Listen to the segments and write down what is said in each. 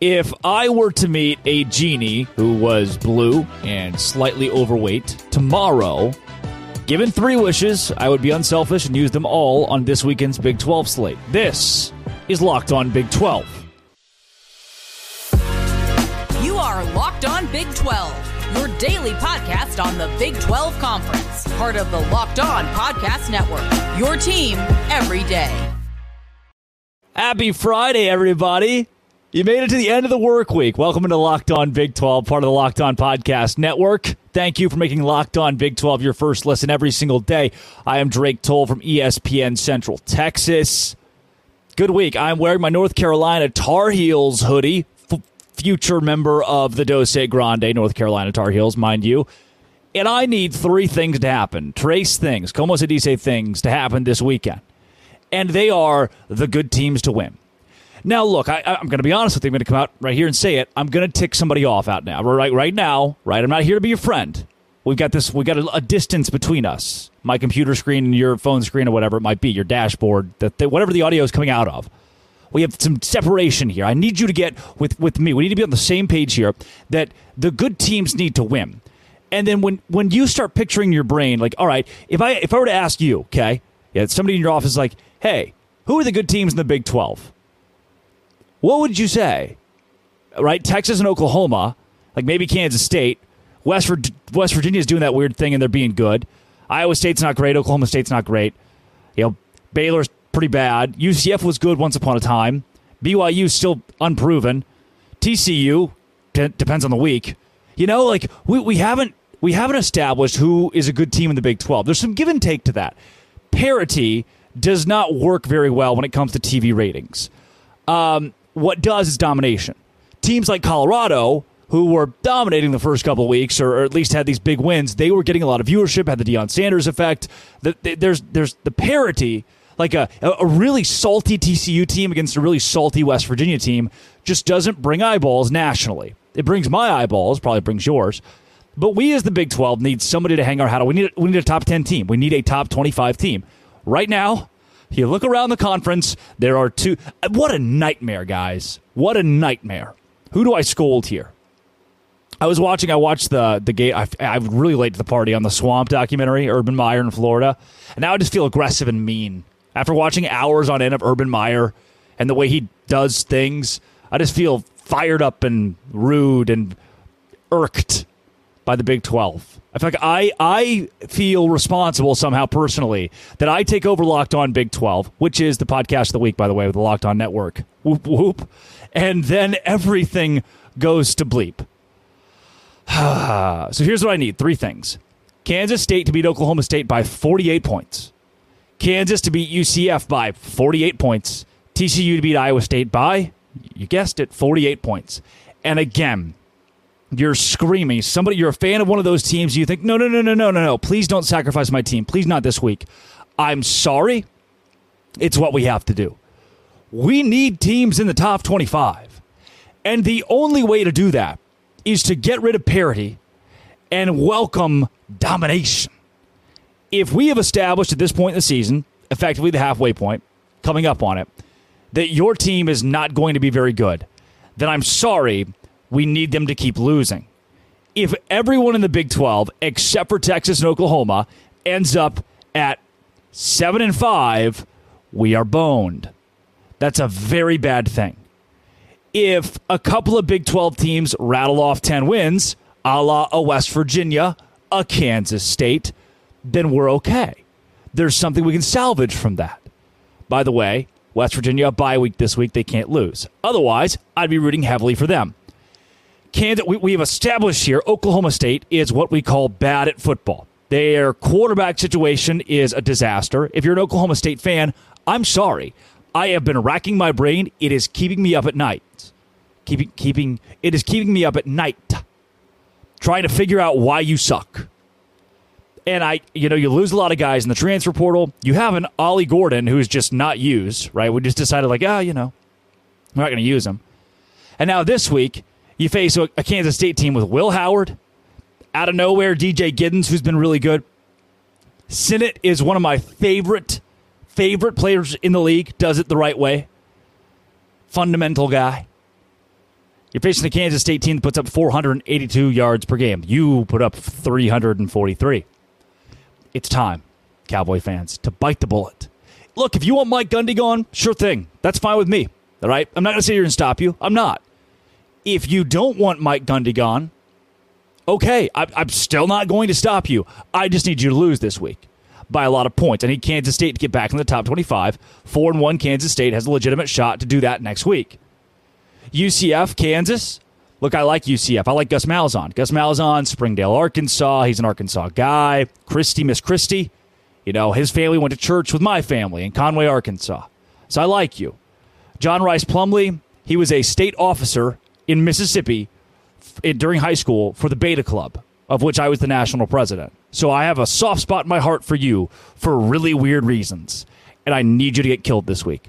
If I were to meet a genie who was blue and slightly overweight tomorrow, given three wishes, I would be unselfish and use them all on this weekend's Big 12 slate. This is Locked On Big 12. You are Locked On Big 12, your daily podcast on the Big 12 Conference, part of the Locked On Podcast Network. Your team every day. Happy Friday, everybody. You made it to the end of the work week. Welcome into Locked On Big 12, part of the Locked On Podcast Network. Thank you for making Locked On Big 12 your first listen every single day. I am Drake Toll from ESPN Central Texas. Good week. I'm wearing my North Carolina Tar Heels hoodie, f- future member of the Doce Grande North Carolina Tar Heels, mind you. And I need three things to happen. Trace things, como se dice things to happen this weekend. And they are the good teams to win. Now, look, I, am going to be honest with you. I'm going to come out right here and say it. I'm going to tick somebody off out now. Right, right now, right. I'm not here to be your friend. We've got this. We've got a, a distance between us. My computer screen and your phone screen, or whatever it might be, your dashboard, that, that whatever the audio is coming out of. We have some separation here. I need you to get with with me. We need to be on the same page here. That the good teams need to win. And then when when you start picturing your brain, like, all right, if I if I were to ask you, okay, yeah, somebody in your office, like, hey, who are the good teams in the Big Twelve? What would you say? Right? Texas and Oklahoma, like maybe Kansas State. West, West Virginia is doing that weird thing and they're being good. Iowa State's not great. Oklahoma State's not great. You know, Baylor's pretty bad. UCF was good once upon a time. BYU's still unproven. TCU depends on the week. You know, like we, we haven't we haven't established who is a good team in the Big 12. There's some give and take to that. Parity does not work very well when it comes to TV ratings. Um, what does is domination. Teams like Colorado, who were dominating the first couple weeks, or, or, at least had these big wins, they were getting a lot of viewership, had the Deion Sanders effect. The, the, there's there's the parity, like a, a really salty TCU team against a really salty West Virginia team, just doesn't bring eyeballs nationally. It brings my eyeballs, probably brings yours. But we as the Big 12 need somebody to hang our hat on. We need, we need a top 10 team. We need a top 25 team. Right now, you look around the conference, there are two. What a nightmare, guys. What a nightmare. Who do I scold here? I was watching. I watched the the game. I, I was really late to the party on the Swamp documentary, Urban Meyer in Florida, and now I just feel aggressive and mean after watching hours on end of Urban Meyer and the way he does things. I just feel fired up and rude and irked by the Big Twelve. I feel like I I feel responsible somehow personally that I take over Locked On Big Twelve, which is the podcast of the week, by the way, with the Locked On Network. Whoop whoop, and then everything goes to bleep. so here's what I need: three things: Kansas State to beat Oklahoma State by 48 points, Kansas to beat UCF by 48 points, TCU to beat Iowa State by, you guessed it, 48 points. And again, you're screaming. Somebody, you're a fan of one of those teams. You think, no, no, no, no, no, no, no. Please don't sacrifice my team. Please not this week. I'm sorry. It's what we have to do. We need teams in the top 25. And the only way to do that is to get rid of parity and welcome domination. If we have established at this point in the season, effectively the halfway point, coming up on it, that your team is not going to be very good, then I'm sorry we need them to keep losing. If everyone in the Big 12, except for Texas and Oklahoma, ends up at 7 and 5, we are boned. That's a very bad thing. If a couple of Big 12 teams rattle off 10 wins, a la a West Virginia, a Kansas State, then we're okay. There's something we can salvage from that. By the way, West Virginia, a bye week this week, they can't lose. Otherwise, I'd be rooting heavily for them. Kansas, we, we have established here Oklahoma State is what we call bad at football. Their quarterback situation is a disaster. If you're an Oklahoma State fan, I'm sorry. I have been racking my brain. It is keeping me up at night. Keeping, keeping, it is keeping me up at night, trying to figure out why you suck. And I, you know, you lose a lot of guys in the transfer portal. You have an Ollie Gordon who's just not used, right? We just decided, like, ah, you know, we're not going to use him. And now this week, you face a, Kansas State team with Will Howard, out of nowhere, DJ Giddens, who's been really good. Sinnott is one of my favorite, favorite players in the league, does it the right way. Fundamental guy. You're facing the Kansas State team that puts up 482 yards per game. You put up 343. It's time, Cowboy fans, to bite the bullet. Look, if you want Mike Gundy gone, sure thing. That's fine with me. All right? I'm not going to sit here and stop you. I'm not. If you don't want Mike Gundy gone, okay, I, I'm still not going to stop you. I just need you to lose this week by a lot of points. I need Kansas State to get back in the top 25. 4 and 1 Kansas State has a legitimate shot to do that next week. UCF, Kansas. Look, I like UCF. I like Gus Malzahn. Gus Malzahn, Springdale, Arkansas. He's an Arkansas guy. Kristi, Miss Kristi. You know, his family went to church with my family in Conway, Arkansas. So I like you. John Rhys Plumlee, he was a state officer in Mississippi during high school for the Beta Club, of which I was the national president. So I have a soft spot in my heart for you for really weird reasons. And I need you to get killed this week.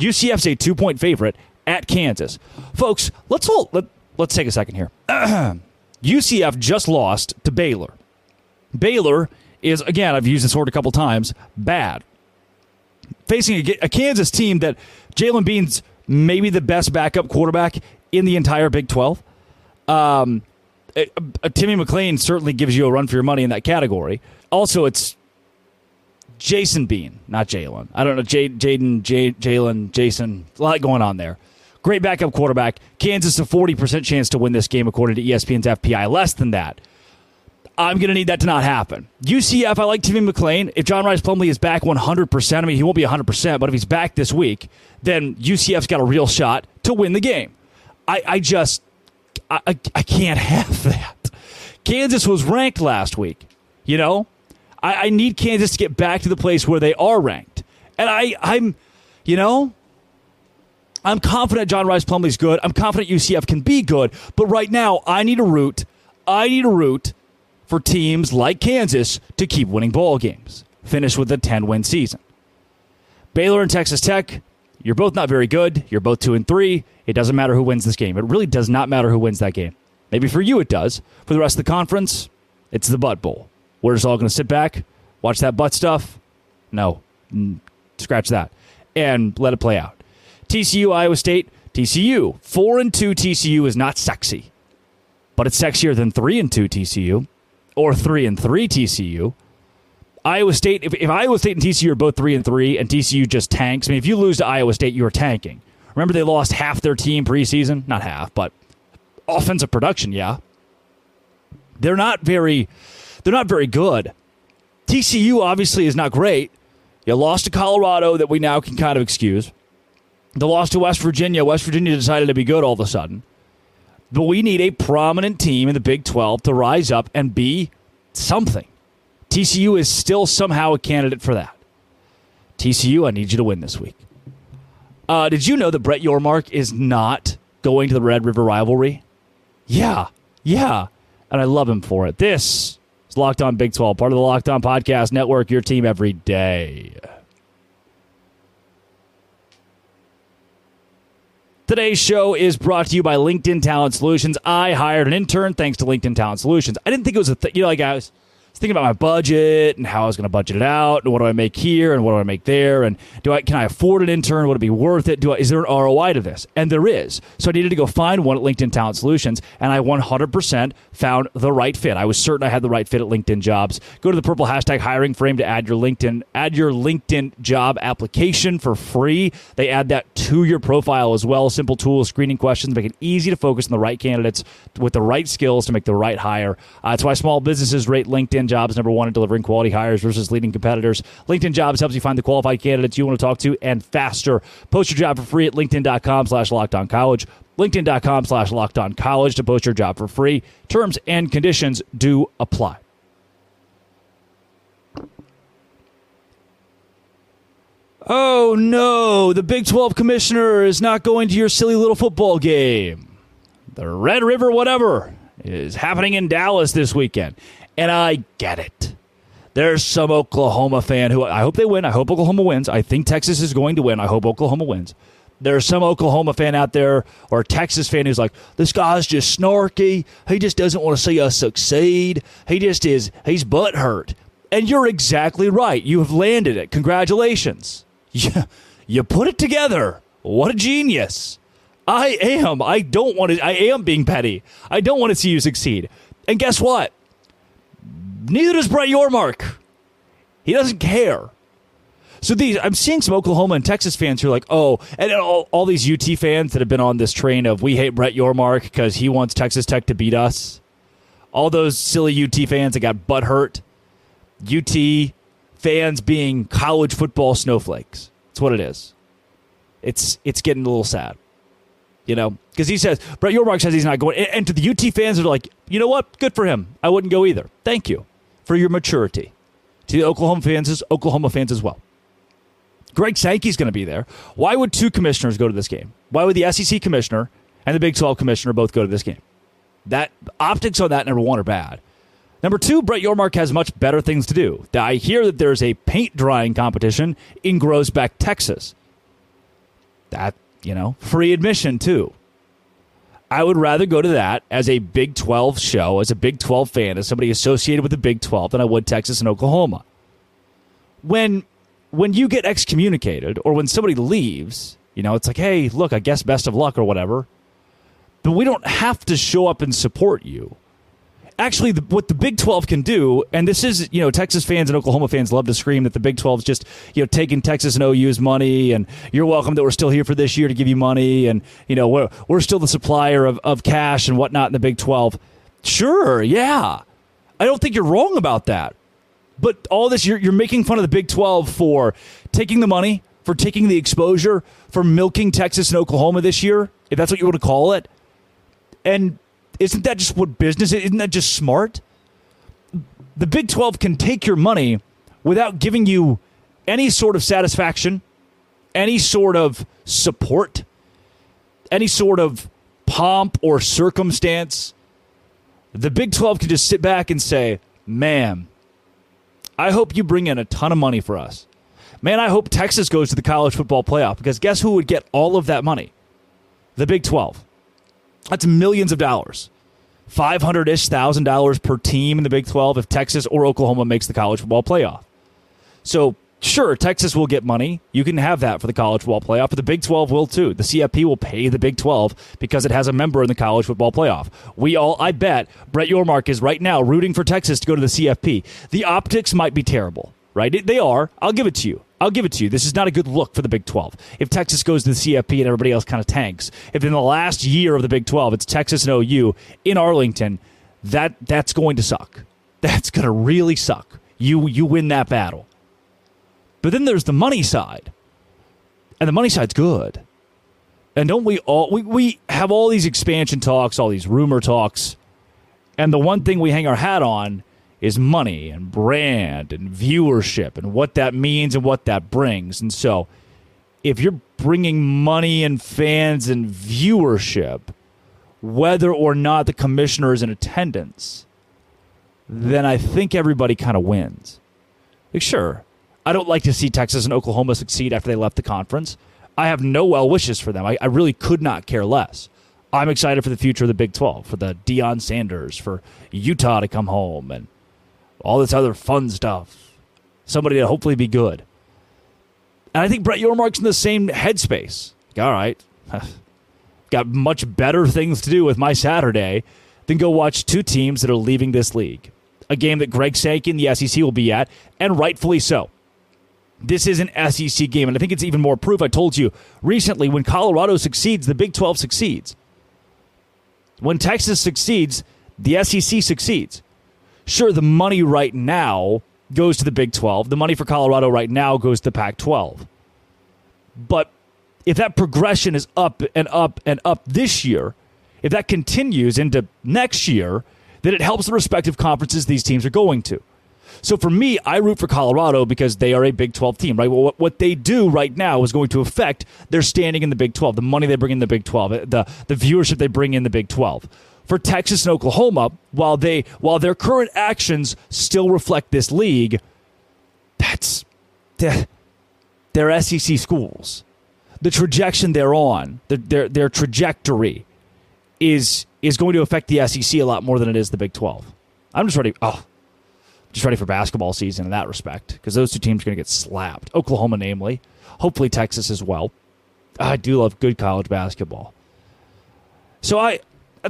UCF's a two point favorite at Kansas. Folks, let's hold, let, let's take a second here. UCF just lost to Baylor. Baylor is, again, I've used this word a couple times, bad. Facing a, a Kansas team that Jalen Bean's maybe the best backup quarterback in the entire Big 12. Um, a, a Timmy McClain certainly gives you a run for your money in that category. Also, it's Jason Bean, not Jalen. I don't know, Jaden, Jalen, Jason. A lot going on there. Great backup quarterback. Kansas a 40% chance to win this game according to ESPN's FPI. Less than that. I'm going to need that to not happen. UCF, I like Timmy McClain. If John Rhys Plumlee is back 100%, I mean, he won't be 100%, but if he's back this week, then UCF's got a real shot to win the game. I, I just, I, I can't have that. Kansas was ranked last week, you know? I, I need Kansas to get back to the place where they are ranked. And I, I'm, you know, I'm confident John Rhys Plumlee's good. I'm confident UCF can be good. But right now, I need a root. I need a root for teams like Kansas to keep winning ball games. Finish with a 10 win season. Baylor and Texas Tech, you're both not very good. You're both 2 and 3. It doesn't matter who wins this game. It really does not matter who wins that game. Maybe for you it does. For the rest of the conference, it's the butt bowl. We're just all going to sit back, watch that butt stuff. No, scratch that, and let it play out. TCU, Iowa State, TCU. Four and two TCU is not sexy, but it's sexier than three and two TCU or three and three TCU. Iowa State, if, if Iowa State and TCU are both three and three, and TCU just tanks, I mean, if you lose to Iowa State, you are tanking. Remember, they lost half their team preseason? Not half, but offensive production, yeah. They're not very, they're not very good. TCU obviously is not great. You lost to Colorado that we now can kind of excuse. The loss to West Virginia, West Virginia decided to be good all of a sudden. But we need a prominent team in the Big 12 to rise up and be something. TCU is still somehow a candidate for that. TCU, I need you to win this week. Uh, did you know that Brett Yormark is not going to the Red River rivalry? Yeah, yeah. And I love him for it. This is Locked On Big 12, part of the Locked On Podcast Network, your team every day. Today's show is brought to you by LinkedIn Talent Solutions. I hired an intern thanks to LinkedIn Talent Solutions. I didn't think it was a thing. You know, like I was thinking about my budget and how I was going to budget it out and what do I make here and what do I make there and do I can I afford an intern? Would it be worth it? Do I, is there an ROI to this? And there is. So I needed to go find one at LinkedIn Talent Solutions, and I 100% found the right fit. I was certain I had the right fit at LinkedIn Jobs. Go to the purple hashtag hiring frame to add your LinkedIn add your LinkedIn job application for free. They add that to your profile as well. Simple tools, screening questions, make it easy to focus on the right candidates with the right skills to make the right hire. Uh, that's why small businesses rate LinkedIn LinkedIn Jobs number one in delivering quality hires versus leading competitors. LinkedIn Jobs helps you find the qualified candidates you want to talk to and faster. Post your job for free at LinkedIn.com slash college. LinkedIn.com slash college to post your job for free. Terms and conditions do apply. Oh no, the Big 12 commissioner is not going to your silly little football game. The Red River, whatever, is happening in Dallas this weekend. And I get it. There's some Oklahoma fan who I hope they win. I hope Oklahoma wins. I think Texas is going to win. I hope Oklahoma wins. There's some Oklahoma fan out there or Texas fan who's like, this guy's just snarky. He just doesn't want to see us succeed. He just is, he's butthurt. And you're exactly right. You have landed it. Congratulations. You, you put it together. What a genius. I am. I don't want to. I am being petty. I don't want to see you succeed. And guess what? Neither does Brett Yormark. He doesn't care. So these, I'm seeing some Oklahoma and Texas fans who are like, oh, and all, all these UT fans that have been on this train of we hate Brett Yormark because he wants Texas Tech to beat us. All those silly UT fans that got butt hurt. UT fans being college football snowflakes. That's what it is. It's it's getting a little sad you know, because he says Brett Yormark says he's not going, and, and, to the UT fans are like, you know what, good for him. I wouldn't go either. Thank you for your maturity. To the Oklahoma fans, as Oklahoma fans as well. Greg Sankey's going to be there. Why would two commissioners go to this game? Why would the SEC commissioner and the Big 12 commissioner both go to this game? That optics on that number one are bad. Number two, Brett Yormark has much better things to do. I hear that there's a paint drying competition in Groesbeck, Texas. That you know, free admission too. I would rather go to that as a Big 12 show, as a Big 12 fan, as somebody associated with the Big 12 than I would Texas and Oklahoma. When when you get excommunicated or when somebody leaves, you know, it's like, hey, look, I guess best of luck or whatever. But we don't have to show up and support you actually the, what the Big 12 can do, and this is, you know, Texas fans and Oklahoma fans love to scream that the Big 12 is just, you know, taking Texas and OU's money, and you're welcome that we're still here for this year to give you money, and, you know, we're, we're still the supplier of, of cash and whatnot in the Big 12. Sure, yeah. I don't think you're wrong about that. But all this, you're, you're making fun of the Big 12 for taking the money, for taking the exposure, for milking Texas and Oklahoma this year, if that's what you want to call it. And isn't that just what business is? Isn't that just smart? The Big 12 can take your money without giving you any sort of satisfaction, any sort of support, any sort of pomp or circumstance. The Big 12 can just sit back and say, man, I hope you bring in a ton of money for us. Man, I hope Texas goes to the college football playoff because guess who would get all of that money? The Big 12. That's millions of dollars. 500 ish thousand dollars per team in the Big 12 if Texas or Oklahoma makes the college football playoff. So, sure, Texas will get money. You can have that for the college football playoff, but the Big 12 will too. The CFP will pay the Big 12 because it has a member in the college football playoff. We all, I bet, Brett Yormark is right now rooting for Texas to go to the CFP. The optics might be terrible, right? They are. I'll give it to you. I'll give it to you. This is not a good look for the Big 12. If Texas goes to the CFP and everybody else kind of tanks, if in the last year of the Big 12 it's Texas and OU in Arlington, that that's going to suck. That's going to really suck. You you win that battle. But then there's the money side. And the money side's good. And don't we all we, we have all these expansion talks, all these rumor talks, and the one thing we hang our hat on is money and brand and viewership and what that means and what that brings. And so, if you're bringing money and fans and viewership, whether or not the commissioner is in attendance, then I think everybody kind of wins. Like, sure, I don't like to see Texas and Oklahoma succeed after they left the conference. I have no well wishes for them. I, I really could not care less. I'm excited for the future of the Big 12, for the Deion Sanders, for Utah to come home, and all this other fun stuff. Somebody to hopefully be good. And I think Brett Yormark's in the same headspace. All right, got much better things to do with my Saturday than go watch two teams that are leaving this league. A game that Greg Sankey and the SEC will be at, and rightfully so. This is an SEC game, and I think it's even more proof. I told you recently when Colorado succeeds, the Big 12 succeeds. When Texas succeeds, the SEC succeeds sure, the money right now goes to the Big 12. The money for Colorado right now goes to Pac 12. But if that progression is up and up and up this year, if that continues into next year, then it helps the respective conferences these teams are going to. So for me, I root for Colorado because they are a Big 12 team, right? Well, what they do right now is going to affect their standing in the Big 12, the money they bring in the Big 12, the, the viewership they bring in the Big 12 for Texas and Oklahoma, while they while their current actions still reflect this league, that's they're SEC schools. The trajectory they're on, their, their their trajectory, is is going to affect the SEC a lot more than it is the Big Twelve. I'm just ready. Oh, just ready for basketball season in that respect because those two teams are going to get slapped. Oklahoma, namely, hopefully Texas as well. I do love good college basketball. So I,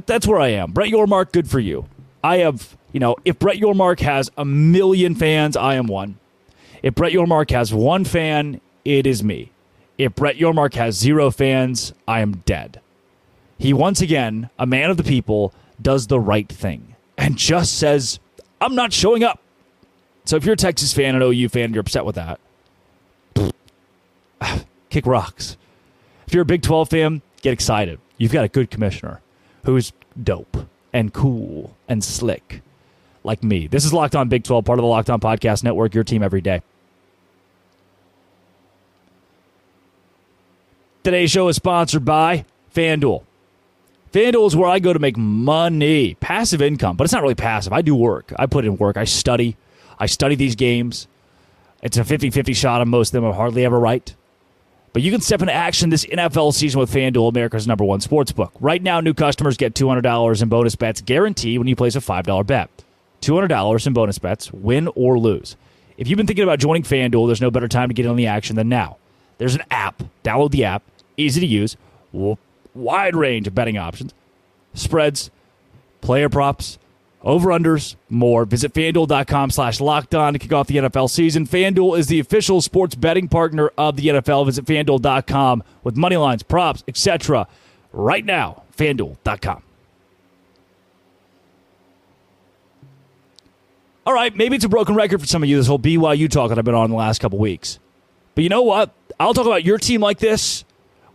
that's where I am. Brett Yormark, good for you. I have, you know, if Brett Yormark has a million fans, I am one. If Brett Yormark has one fan, it is me. If Brett Yormark has zero fans, I am dead. He once again, a man of the people, does the right thing and just says, I'm not showing up. So if you're a Texas fan, an OU fan, you're upset with that. Kick rocks. If you're a Big 12 fan, get excited. You've got a good commissioner who's dope and cool and slick like me. This is Locked On Big 12, part of the Locked On Podcast Network, your team every day. Today's show is sponsored by FanDuel. FanDuel is where I go to make money, passive income, but it's not really passive. I do work. I put in work. I study. I study these games. It's a 50 50 shot on most of them. I'm hardly ever right. But you can step into action this NFL season with FanDuel, America's number one sports book. Right now, new customers get $200 in bonus bets guaranteed when you place a $5 bet. $200 in bonus bets, win or lose. If you've been thinking about joining FanDuel, there's no better time to get in the action than now. There's an app. Download the app. Easy to use. Wide range of betting options. Spreads, player props, over-unders, more. Visit FanDuel.com slash locked on to kick off the NFL season. FanDuel is the official sports betting partner of the NFL. Visit FanDuel.com with money lines, props, etc. right now. FanDuel.com. All right, maybe it's a broken record for some of you, this whole BYU talk that I've been on the last couple weeks. But you know what? I'll talk about your team like this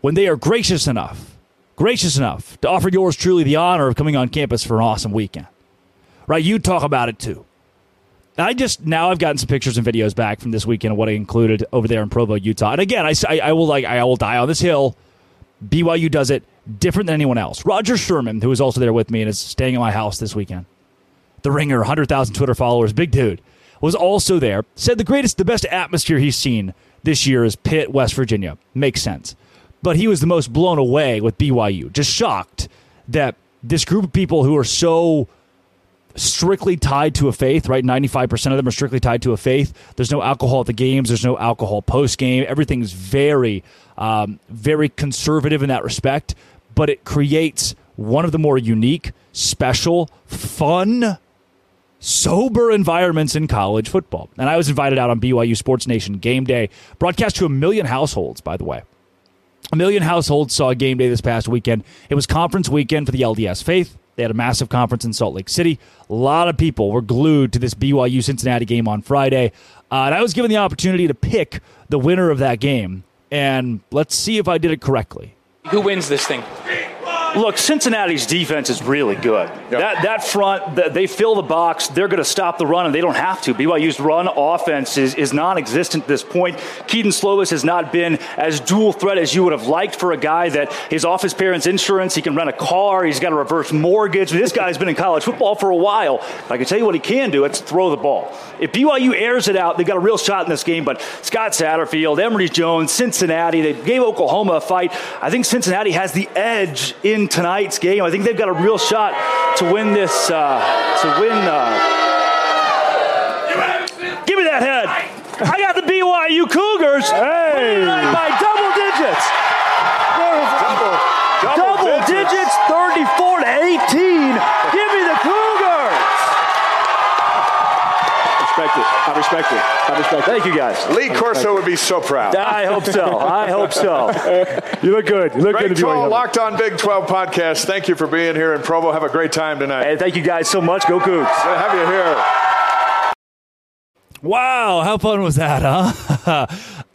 when they are gracious enough, gracious enough to offer yours truly the honor of coming on campus for an awesome weekend. Right? You talk about it too. I just now I've gotten some pictures and videos back from this weekend of what I included over there in Provo, Utah. And again, I, I, will like I will die on this hill. BYU does it different than anyone else. Roger Sherman, who was also there with me and is staying at my house this weekend, the ringer, 100,000 Twitter followers, big dude, was also there. Said the greatest, the best atmosphere he's seen this year is Pitt, West Virginia. Makes sense. But he was the most blown away with BYU, just shocked that this group of people who are so strictly tied to a faith, right? 95% of them are strictly tied to a faith. There's no alcohol at the games, there's no alcohol post game. Everything's very, um, very conservative in that respect, but it creates one of the more unique, special, fun, sober environments in college football. And I was invited out on BYU Sports Nation game day, broadcast to a million households, by the way. A million households saw game day this past weekend. It was conference weekend for the LDS faith. They had a massive conference in Salt Lake City. A lot of people were glued to this BYU Cincinnati game on Friday. Uh, and I was given the opportunity to pick the winner of that game. And let's see if I did it correctly. Who wins this thing? Look, Cincinnati's defense is really good. Yep. That that front, the, they fill the box. They're going to stop the run, and they don't have to. BYU's run offense is, is non-existent at this point. Kedon Slovis has not been as dual threat as you would have liked for a guy that he's off his parents' insurance. He can rent a car. He's got a reverse mortgage. This guy's been in college football for a while. I can tell you what he can do. It's throw the ball. If BYU airs it out, they've got a real shot in this game. But Scott Satterfield, Emory Jones, Cincinnati, they gave Oklahoma a fight. I think Cincinnati has the edge in win tonight's game. I think they've got a real shot to win this. Uh, to win. Uh, give me that head. I got the BYU Cougars. Hey. Respect it. I respect it. I respect it. Thank you guys. Lee Corso would be so proud. I hope so. I hope so. you look good. You look Greg good. Twelve, Locked on Big 12 podcast. Thank you for being here in Provo. Have a great time tonight. Hey, thank you guys so much. Go Cougs. Good to have you here. Wow, how fun was that, huh?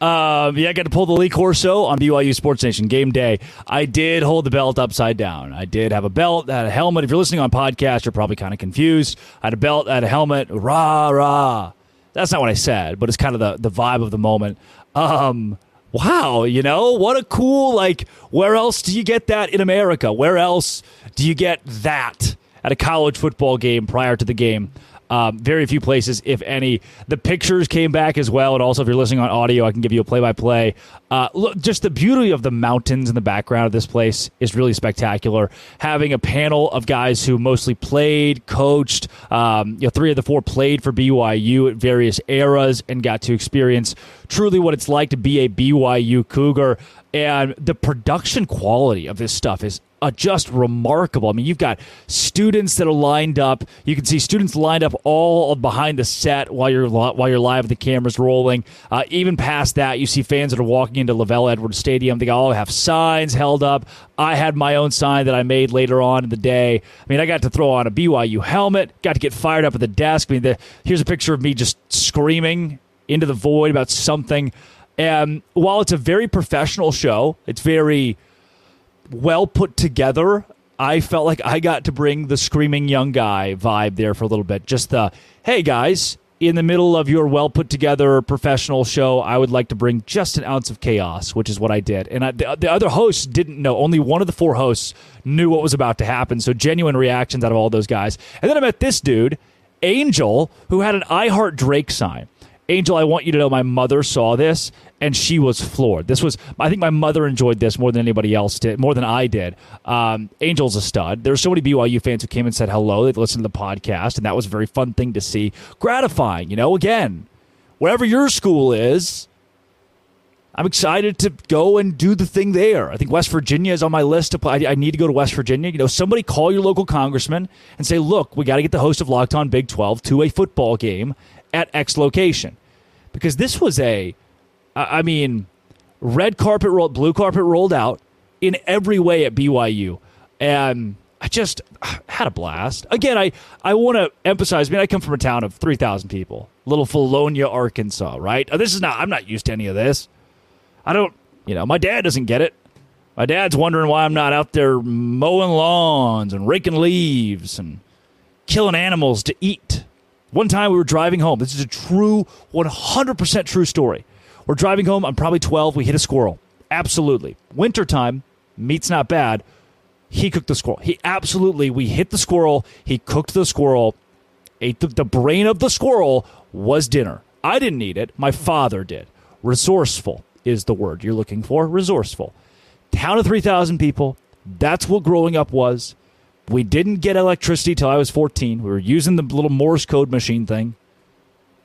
um, yeah, I got to pull the Lee Corso on BYU Sports Nation game day. I did hold the belt upside down. I did have a belt, I had a helmet. If you're listening on podcast, you're probably kind of confused. I had a belt, I had a helmet. Rah, rah. That's not what I said, but it's kind of the, the vibe of the moment. Um, wow, you know, what a cool, like, where else do you get that in America? Where else do you get that at a college football game prior to the game? Um, very few places, if any. The pictures came back as well, and also if you're listening on audio, I can give you a play-by-play. Uh, look, just the beauty of the mountains in the background of this place is really spectacular. Having a panel of guys who mostly played, coached, um, you know, three of the four played for BYU at various eras and got to experience truly what it's like to be a BYU Cougar. And the production quality of this stuff is just remarkable. I mean, you've got students that are lined up. You can see students lined up all behind the set while you're while you're live. With the cameras rolling. Uh, even past that, you see fans that are walking into LaVell Edwards Stadium. They all have signs held up. I had my own sign that I made later on in the day. I mean, I got to throw on a BYU helmet. Got to get fired up at the desk. I mean, the, here's a picture of me just screaming into the void about something. And while it's a very professional show, it's very well put together. I felt like I got to bring the screaming young guy vibe there for a little bit. Just the, hey guys, in the middle of your well put together professional show, I would like to bring just an ounce of chaos, which is what I did. And I, the, the, other hosts didn't know. Only one of the four hosts knew what was about to happen. So genuine reactions out of all those guys. And then I met this dude, Angel, who had an I Heart Drake sign. Angel, I want you to know my mother saw this and she was floored. This was, I think my mother enjoyed this more than anybody else did, more than I did. Um, Angel's a stud. There's so many BYU fans who came and said hello. They listened to the podcast, and that was a very fun thing to see. Gratifying, you know, again, wherever your school is, I'm excited to go and do the thing there. I think West Virginia is on my list. To play. I need to go to West Virginia. You know, somebody call your local congressman and say, look, we got to get the host of Locked On Big 12 to a football game at X location. Because this was a, I mean, red carpet rolled, blue carpet rolled out in every way at BYU. And I just had a blast. Again, I, I want to emphasize, I mean, I come from a town of 3,000 people, little Vilonia, Arkansas, right? This is not, I'm not used to any of this. I don't, you know, my dad doesn't get it. My dad's wondering why I'm not out there mowing lawns and raking leaves and killing animals to eat. One time we were driving home. This is a true, 100% true story. We're driving home. I'm probably 12. We hit a squirrel. Absolutely. Wintertime, meat's not bad. He cooked the squirrel. He absolutely, we hit the squirrel. He cooked the squirrel, ate the, the brain of the squirrel was dinner. I didn't eat it. My father did. Resourceful is the word you're looking for. Resourceful. Town of 3,000 people. That's what growing up was. We didn't get electricity till I was 14. We were using the little Morse code machine thing,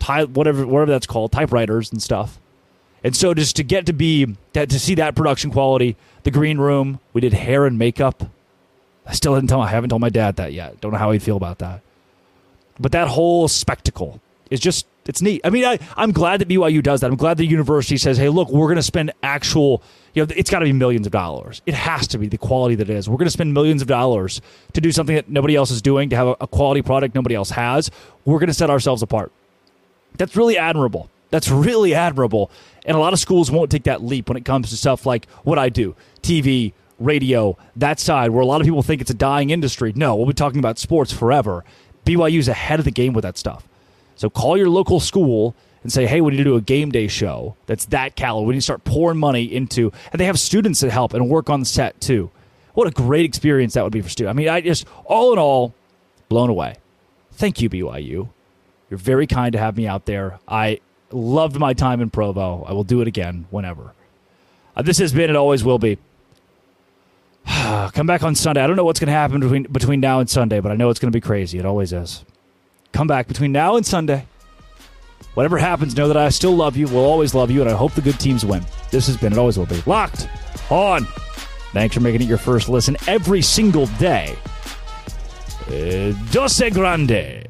whatever whatever that's called, typewriters and stuff. And so just to get to be to, to see that production quality, the green room, we did hair and makeup. I still didn't tell I haven't told my dad that yet. Don't know how he'd feel about that. But that whole spectacle is just it's neat. I mean, I, I'm glad that BYU does that. I'm glad the university says, hey, look, we're going to spend actual, you know, it's got to be millions of dollars. It has to be the quality that it is. We're going to spend millions of dollars to do something that nobody else is doing, to have a, quality product nobody else has. We're going to set ourselves apart. That's really admirable. That's really admirable. And a lot of schools won't take that leap when it comes to stuff like what I do TV, radio, that side, where a lot of people think it's a dying industry. No, we'll be talking about sports forever. BYU's ahead of the game with that stuff. So call your local school and say, hey, we need to do a game day show that's that caliber. We need to start pouring money into, and they have students that help and work on the set too. What a great experience that would be for students. I mean, I just, all in all, blown away. Thank you, BYU. You're very kind to have me out there. I loved my time in Provo. I will do it again whenever. Uh, this has been, it always will be. Come back on Sunday. I don't know what's going to happen between between now and Sunday, but I know it's going to be crazy. It always is come back between now and Sunday. Whatever happens, know that I still love you, will always love you, and I hope the good teams win. This has been, it always will be, Locked On. Thanks for making it your first listen every single day. Uh, Doce Grande.